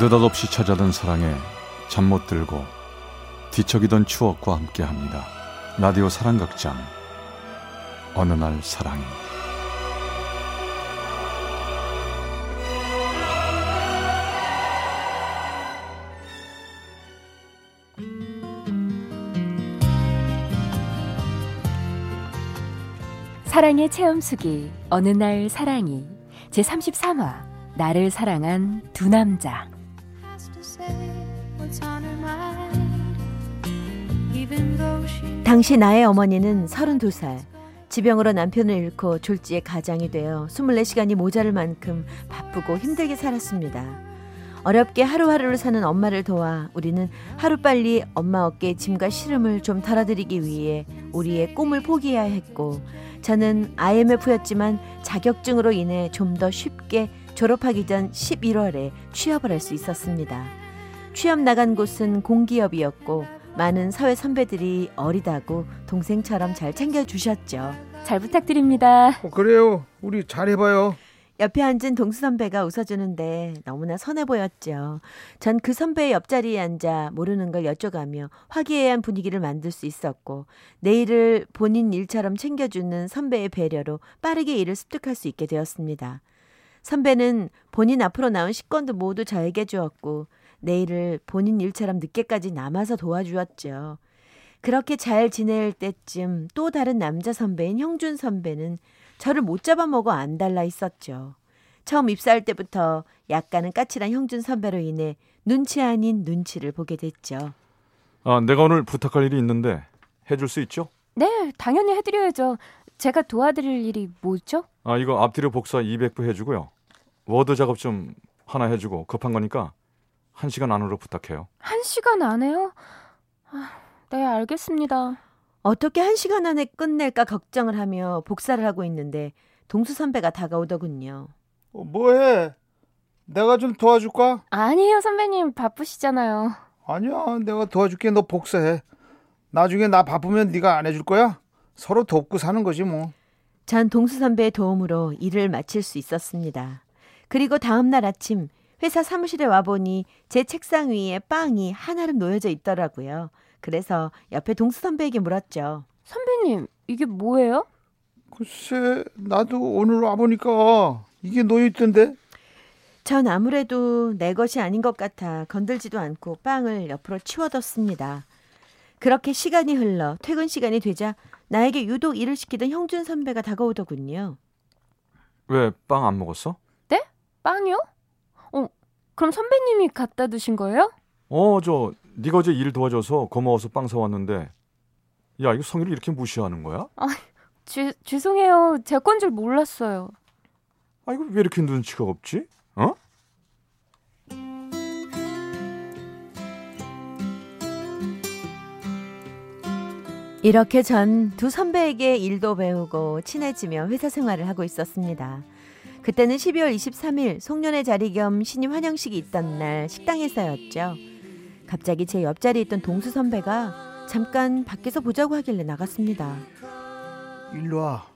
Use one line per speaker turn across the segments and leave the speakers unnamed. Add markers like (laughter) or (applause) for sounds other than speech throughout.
느닷없이 찾아든 사랑에 잠 못 들고 뒤척이던 추억과 함께합니다. 라디오 사랑극장. 어느 날 사랑이
사랑의 체험수기 어느 날 사랑이. 제 33화 나를 사랑한 두 남자
당시 나의 어머니는 32살 지병으로 남편을 잃고 졸지에 가장이 되어 24시간이 모자랄 만큼 바쁘고 힘들게 살았습니다. 어렵게 하루하루를 사는 엄마를 도와 우리는 하루빨리 엄마 어깨에 짐과 시름을 좀 덜어드리기 위해 우리의 꿈을 포기해야 했고 저는 IMF였지만 자격증으로 인해 좀 더 쉽게 졸업하기 전 11월에 취업을 할 수 있었습니다. 취업 나간 곳은 공기업이었고 많은 사회 선배들이 어리다고 동생처럼 잘 챙겨주셨죠.
잘 부탁드립니다.
어, 그래요. 우리 잘해봐요.
옆에 앉은 동수 선배가 웃어주는데 너무나 선해 보였죠. 전 그 선배의 옆자리에 앉아 모르는 걸 여쭤가며 화기애애한 분위기를 만들 수 있었고 내일을 본인 일처럼 챙겨주는 선배의 배려로 빠르게 일을 습득할 수 있게 되었습니다. 선배는 본인 앞으로 나온 식권도 모두 저에게 주었고 내일을 본인 일처럼 늦게까지 남아서 도와주었죠. 그렇게 잘 지낼 때쯤 또 다른 남자 선배인 형준 선배는 저를 못 잡아먹어 안 달라 있었죠. 처음 입사할 때부터 약간은 까칠한 형준 선배로 인해 눈치 아닌 눈치를 보게 됐죠.
아, 내가 오늘 부탁할 일이 있는데 해줄 수 있죠?
네, 당연히 해드려야죠. 제가 도와드릴 일이 뭐죠?
아, 이거 앞뒤로 복사 200부 해주고요. 워드 작업 좀 하나 해주고 급한 거니까 한 시간 안으로 부탁해요.
한 시간 안에요? 아, 네, 알겠습니다.
어떻게 한 시간 안에 끝낼까 걱정을 하며 복사를 하고 있는데 동수 선배가 다가오더군요.
어, 뭐해? 내가 좀 도와줄까?
아니에요, 선배님. 바쁘시잖아요.
아니야, 내가 도와줄게. 너 복사해. 나중에 나 바쁘면 네가 안 해줄 거야? 서로 돕고 사는 거지 뭐.
전 동수 선배의 도움으로 일을 마칠 수 있었습니다. 그리고 다음 날 아침 회사 사무실에 와보니 제 책상 위에 빵이 하나름 놓여져 있더라고요. 그래서 옆에 동수 선배에게 물었죠.
선배님, 이게 뭐예요?
글쎄, 나도 오늘 와보니까 이게 놓여있던데?
전 아무래도 내 것이 아닌 것 같아 건들지도 않고 빵을 옆으로 치워뒀습니다. 그렇게 시간이 흘러 퇴근 시간이 되자 나에게 유독 일을 시키던 형준 선배가 다가오더군요.
왜 빵 안 먹었어?
네? 빵이요? 어, 그럼 선배님이 갖다 두신 거예요?
어, 저 네가 어제 일 도와줘서 고마워서 빵 사왔는데 야, 이거 성의를 이렇게 무시하는 거야?
아, 죄, 죄송해요. 제 건 줄 몰랐어요.
아, 이거 왜 이렇게 눈치가 없지? 어?
이렇게 전 두 선배에게 일도 배우고 친해지며 회사 생활을 하고 있었습니다. 그때는 12월 23일 송년회 자리 겸 신임 환영식이 있던 날 식당에서였죠. 갑자기 제 옆자리에 있던 동수 선배가 잠깐 밖에서 보자고 하길래 나갔습니다.
일로 와.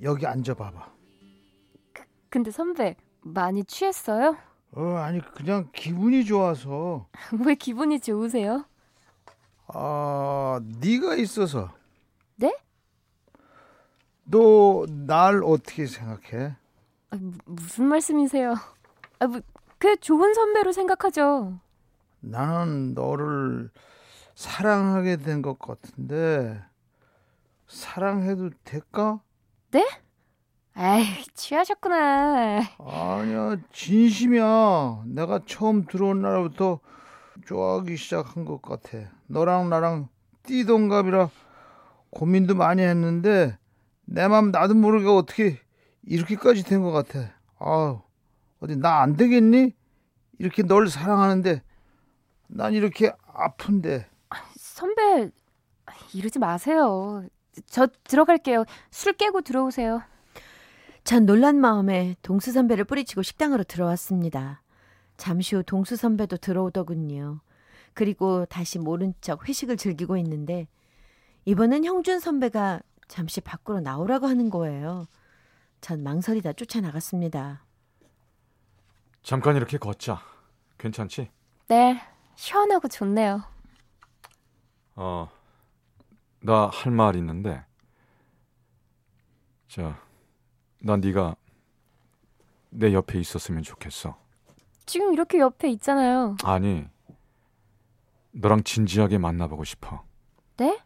여기 앉아봐봐.
근데 선배, 많이 취했어요?
어, 아니 그냥 기분이 좋아서. (laughs)
왜 기분이 좋으세요?
아, 네가 있어서.
네?
너 날 어떻게 생각해?
아, 무, 무슨 말씀이세요? 아, 뭐, 그 좋은 선배로 생각하죠.
나는 너를 사랑하게 된 것 같은데 사랑해도 될까?
네? 아이, 취하셨구나.
아니야, 진심이야. 내가 처음 들어온 날부터 좋아하기 시작한 것 같아. 너랑 나랑 띠동갑이라 고민도 많이 했는데 내 맘 나도 모르게 어떻게 이렇게까지 된 것 같아. 아, 어디 나 안 되겠니? 이렇게 널 사랑하는데 난 이렇게 아픈데.
선배, 이러지 마세요. 저 들어갈게요. 술 깨고 들어오세요.
전 놀란 마음에 동수 선배를 뿌리치고 식당으로 들어왔습니다. 잠시 후 동수 선배도 들어오더군요. 그리고 다시 모른 척 회식을 즐기고 있는데 이번엔 형준 선배가 잠시 밖으로 나오라고 하는 거예요. 전 망설이다 쫓아나갔습니다.
잠깐 이렇게 걷자. 괜찮지?
네, 시원하고 좋네요.
어, 나 할 말 있는데, 자, 난 네가 내 옆에 있었으면 좋겠어.
지금 이렇게 옆에 있잖아요.
아니, 너랑 진지하게 만나보고 싶어.
네?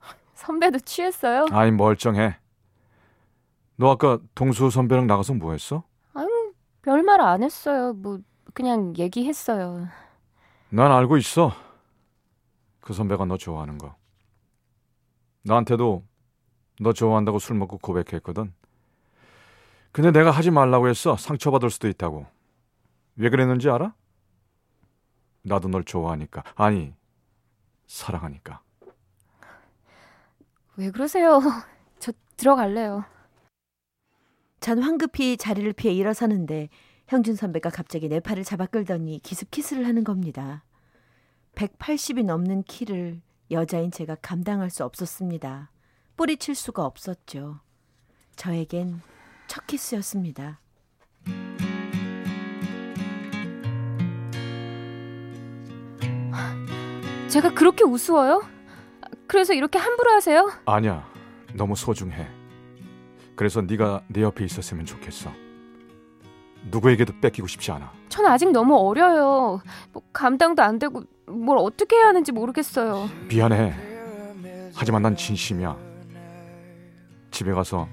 (laughs) 선배도 취했어요?
아니 멀쩡해. 너 아까 동수 선배랑 나가서 뭐 했어?
별말 안 했어요. 뭐 그냥 얘기했어요.
난 알고 있어. 그 선배가 너 좋아하는 거. 나한테도 너 좋아한다고 술 먹고 고백했거든. 근데 내가 하지 말라고 했어. 상처받을 수도 있다고. 왜 그랬는지 알아? 나도 널 좋아하니까. 아니, 사랑하니까.
왜 그러세요? (laughs) 저 들어갈래요.
전 황급히 자리를 피해 일어서는데 형준 선배가 갑자기 내 팔을 잡아 끌더니 기습 키스를 하는 겁니다. 180이 넘는 키를 여자인 제가 감당할 수 없었습니다. 뿌리칠 수가 없었죠. 저에겐 첫 키스였습니다.
제가 그렇게 우스워요? 그래서 이렇게 함부로 하세요?
아니야. 너무 소중해. 그래서 네가 내 옆에 있었으면 좋겠어. 누구에게도 뺏기고 싶지 않아.
전 아직 너무 어려요. 뭐 감당도 안 되고 뭘 어떻게 해야 하는지 모르겠어요.
미안해. 하지만 난 진심이야. 집에 가서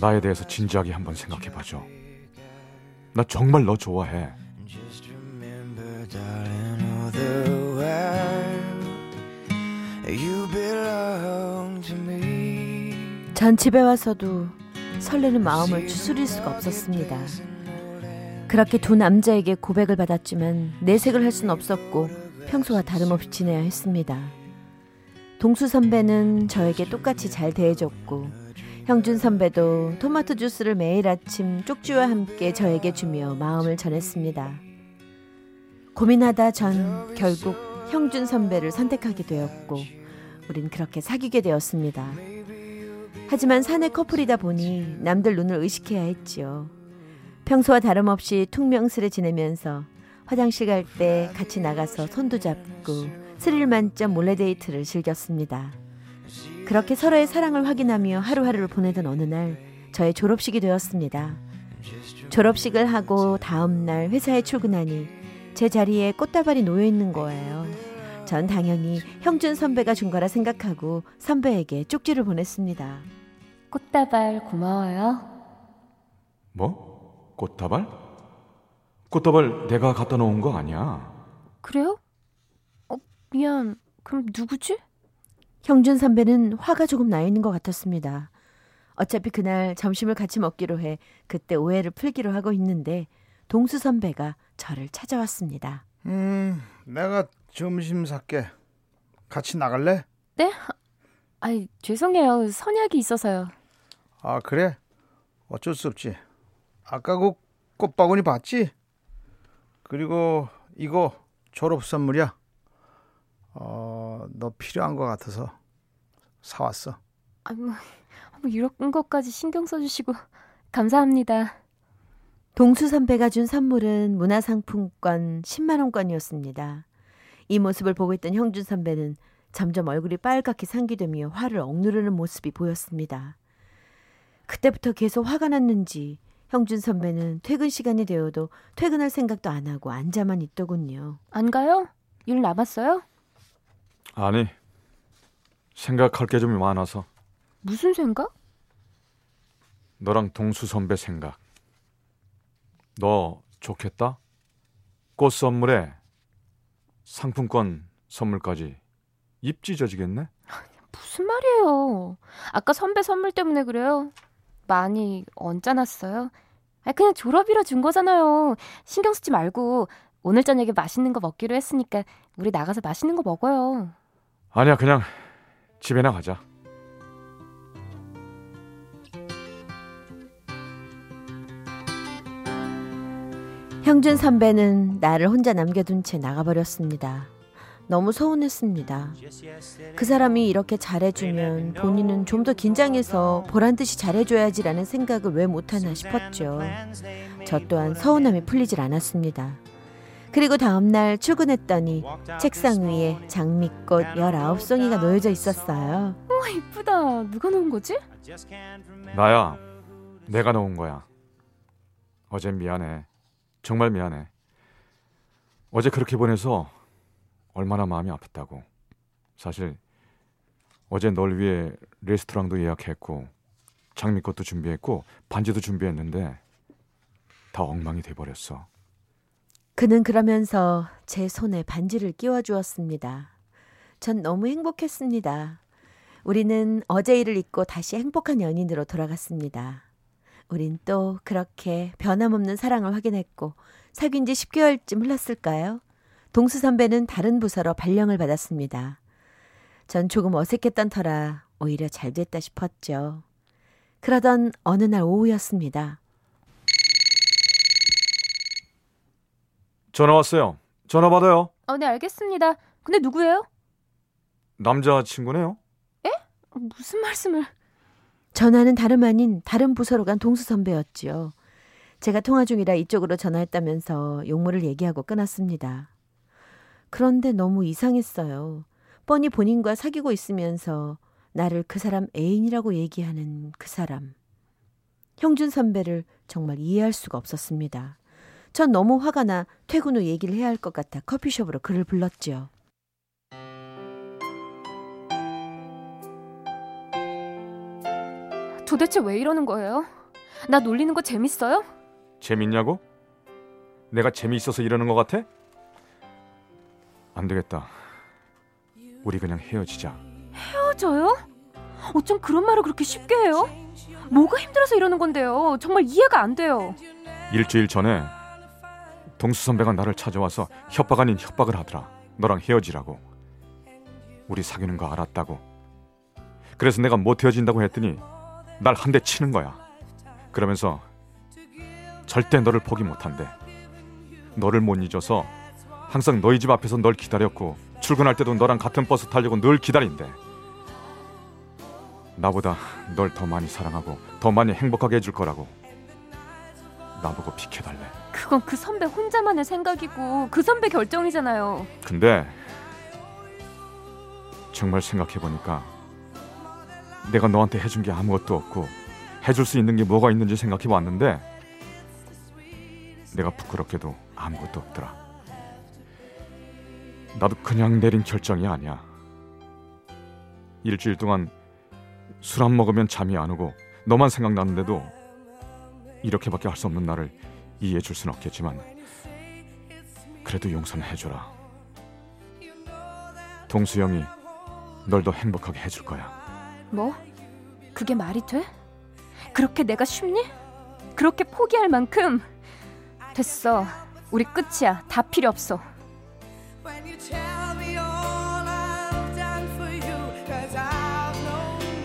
나에 대해서 진지하게 한번 생각해 봐줘. 나 정말 너 좋아해.
전 집에 와서도 설레는 마음을 추스릴 수가 없었습니다. 그렇게 두 남자에게 고백을 받았지만 내색을 할 수는 없었고 평소와 다름없이 지내야 했습니다. 동수 선배는 저에게 똑같이 잘 대해줬고 형준 선배도 토마토 주스를 매일 아침 쪽지와 함께 저에게 주며 마음을 전했습니다. 고민하다 전 결국 형준 선배를 선택하게 되었고 우린 그렇게 사귀게 되었습니다. 하지만 사내 커플이다 보니 남들 눈을 의식해야 했지요. 평소와 다름없이 퉁명스레 지내면서 화장실 갈 때 같이 나가서 손도 잡고 스릴 만점 몰래 데이트를 즐겼습니다. 그렇게 서로의 사랑을 확인하며 하루하루를 보내던 어느 날 저의 졸업식이 되었습니다. 졸업식을 하고 다음 날 회사에 출근하니 제 자리에 꽃다발이 놓여 있는 거예요. 전 당연히 형준 선배가 준 거라 생각하고 선배에게 쪽지를 보냈습니다.
꽃다발 고마워요.
뭐? 꽃다발? 꽃다발 내가 갖다 놓은 거 아니야.
그래요? 어, 미안. 그럼 누구지?
형준 선배는 화가 조금 나 있는 것 같았습니다. 어차피 그날 점심을 같이 먹기로 해 그때 오해를 풀기로 하고 있는데 동수 선배가 저를 찾아왔습니다.
음, 내가 점심 살게. 같이 나갈래?
아이, 죄송해요. 선약이 있어서요.
아, 그래? 어쩔 수 없지. 아까 그 꽃바구니 봤지? 그리고 이거 졸업 선물이야. 어, 너 필요한 것 같아서 사왔어.
아, 뭐, 뭐 이런 것까지 신경 써주시고 감사합니다.
동수 선배가 준 선물은 문화상품권 10만 원권이었습니다. 이 모습을 보고 있던 형준 선배는 점점 얼굴이 빨갛게 상기되며 화를 억누르는 모습이 보였습니다. 그때부터 계속 화가 났는지 형준 선배는 퇴근 시간이 되어도 퇴근할 생각도 안 하고 앉아만 있더군요.
안 가요? 일 남았어요?
아니, 생각할 게 좀 많아서
무슨 생각?
너랑 동수 선배 생각. 너 좋겠다? 꽃 선물에 상품권 선물까지 입 찢어지겠네?
무슨 말이에요? 아까 선배 선물 때문에 그래요. 많이 얹어놨어요. 아, 그냥 졸업이라 준 거잖아요. 신경 쓰지 말고 오늘 저녁에 맛있는 거 먹기로 했으니까 우리 나가서 맛있는 거 먹어요.
아니야, 그냥 집에나 가자.
형준 선배는 나를 혼자 남겨둔 채 나가버렸습니다. 너무 서운했습니다. 그 사람이 이렇게 잘해주면 본인은 좀 더 긴장해서 보란 듯이 잘해줘야지라는 생각을 왜 못하나 싶었죠. 저 또한 서운함이 풀리질 않았습니다. 그리고 다음날 출근했더니 책상 위에 장미꽃 19송이가 놓여져 있었어요.
와 이쁘다. 누가 놓은 거지?
나야. 내가 놓은 거야. 어젠 미안해. 정말 미안해. 어제 그렇게 보내서 얼마나 마음이 아팠다고. 사실 어제 널 위해 레스토랑도 예약했고 장미꽃도 준비했고 반지도 준비했는데 다 엉망이 돼 버렸어.
그는 그러면서 제 손에 반지를 끼워 주었습니다. 전 너무 행복했습니다. 우리는 어제 일을 잊고 다시 행복한 연인으로 돌아갔습니다. 우린 또 그렇게 변함없는 사랑을 확인했고 사귄 지 10개월쯤 흘렀을까요? 동수 선배는 다른 부서로 발령을 받았습니다. 전 조금 어색했던 터라 오히려 잘 됐다 싶었죠. 그러던 어느 날 오후였습니다.
전화 왔어요. 전화 받아요.
어, 네 알겠습니다. 근데 누구예요?
남자 친구네요.
무슨 말씀을?
전화는 다름 아닌 다른 부서로 간 동수 선배였지요. 제가 통화 중이라 이쪽으로 전화했다면서 용모를 얘기하고 끊었습니다. 그런데 너무 이상했어요. 뻔히 본인과 사귀고 있으면서 나를 그 사람 애인이라고 얘기하는 그 사람. 형준 선배를 정말 이해할 수가 없었습니다. 전 너무 화가 나 퇴근 후 얘기를 해야 할 것 같아 커피숍으로 그를 불렀지요.
도대체 왜 이러는 거예요? 나 놀리는 거 재밌어요?
재밌냐고? 내가 재미있어서 이러는 것 같아? 안 되겠다. 우리 그냥 헤어지자.
헤어져요? 어쩜 그런 말을 그렇게 쉽게 해요? 뭐가 힘들어서 이러는 건데요? 정말 이해가 안 돼요.
일주일 전에 동수 선배가 나를 찾아와서 협박 아닌 협박을 하더라. 너랑 헤어지라고. 우리 사귀는 거 알았다고. 그래서 내가 못 헤어진다고 했더니 날 한 대 치는 거야. 그러면서 절대 너를 포기 못한대. 너를 못 잊어서 항상 너희 집 앞에서 널 기다렸고 출근할 때도 너랑 같은 버스 타려고 늘 기다린대. 나보다 널 더 많이 사랑하고 더 많이 행복하게 해줄 거라고. 나보고 비켜달래.
그건 그 선배 혼자만의 생각이고 그 선배 결정이잖아요.
근데 정말 생각해 보니까 내가 너한테 해준 게 아무것도 없고 해줄 수 있는 게 뭐가 있는지 생각해 봤는데 내가 부끄럽게도 아무것도 없더라. 나도 그냥 내린 결정이 아니야. 일주일 동안 술 안 먹으면 잠이 안 오고 너만 생각나는데도 이렇게밖에 할 수 없는 나를 이해해 줄 순 없겠지만 그래도 용서는 해줘라. 동수영이 널 더 행복하게 해줄 거야.
뭐? 그게 말이 돼? 그렇게 내가 쉽니? 그렇게 포기할 만큼 됐어. 우리 끝이야. 다 필요 없어.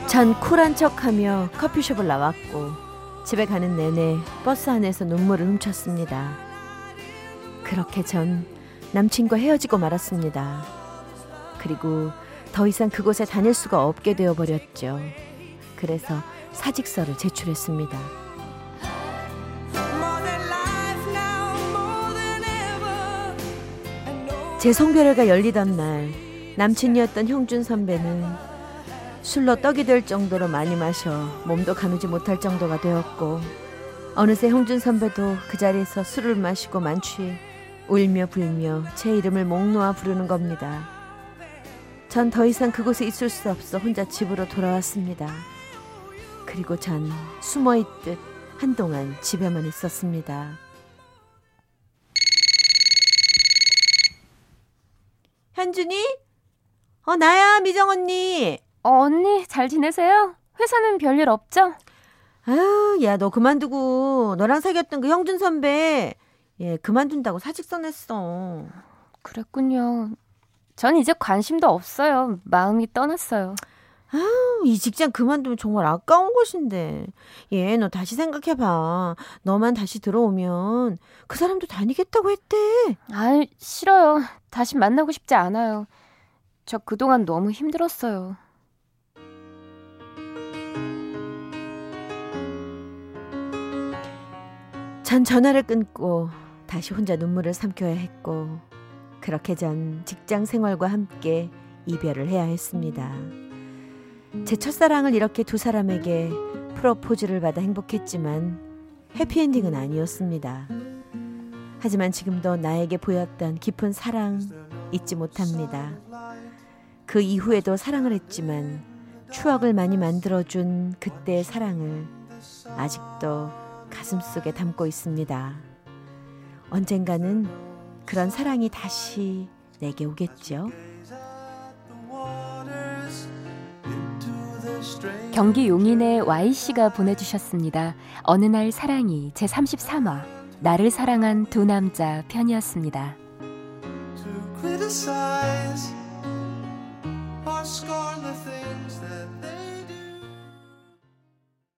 전 쿨한 척하며 커피숍을 나왔고 집에 가는 내내 버스 안에서 눈물을 훔쳤습니다. 그렇게 전 남친과 헤어지고 말았습니다. 그리고 더 이상 그곳에 다닐 수가 없게 되어 버렸죠. 그래서 사직서를 제출했습니다. 제 송별회가 열리던 날 남친이었던 형준 선배는 술로 떡이 될 정도로 많이 마셔 몸도 가누지 못할 정도가 되었고 어느새 형준 선배도 그 자리에서 술을 마시고 만취해 울며 불며 제 이름을 목 놓아 부르는 겁니다. 전 더 이상 그곳에 있을 수 없어 혼자 집으로 돌아왔습니다. 그리고 전 숨어 있듯 한동안 집에만 있었습니다. 현준이? 어, 나야, 미정 언니.
어, 언니 잘 지내세요? 회사는 별일 없죠?
아유, 야, 너 그만두고 너랑 사귀었던 그 형준 선배, 예, 그만둔다고 사직서 냈어.
그랬군요. 전 이제 관심도 없어요. 마음이 떠났어요.
아유, 이 직장 그만두면 정말 아까운 것인데. 얘, 너 다시 생각해봐. 너만 다시 들어오면 그 사람도 다니겠다고 했대.
아, 싫어요. 다시 만나고 싶지 않아요. 저 그동안 너무 힘들었어요.
전 전화를 끊고 다시 혼자 눈물을 삼켜야 했고 그렇게 전 직장 생활과 함께 이별을 해야 했습니다. 제 첫사랑을 이렇게 두 사람에게 프로포즈를 받아 행복했지만 해피엔딩은 아니었습니다. 하지만 지금도 나에게 보였던 깊은 사랑 잊지 못합니다. 그 이후에도 사랑을 했지만 추억을 많이 만들어준 그때의 사랑을 아직도 가슴속에 담고 있습니다. 언젠가는 그런 사랑이 다시 내게 오겠죠.
경기 용인의 Y씨가 보내주셨습니다. 어느 날 사랑이 제 33화 나를 사랑한 두 남자 편이었습니다.
to criticize or scorn the things that they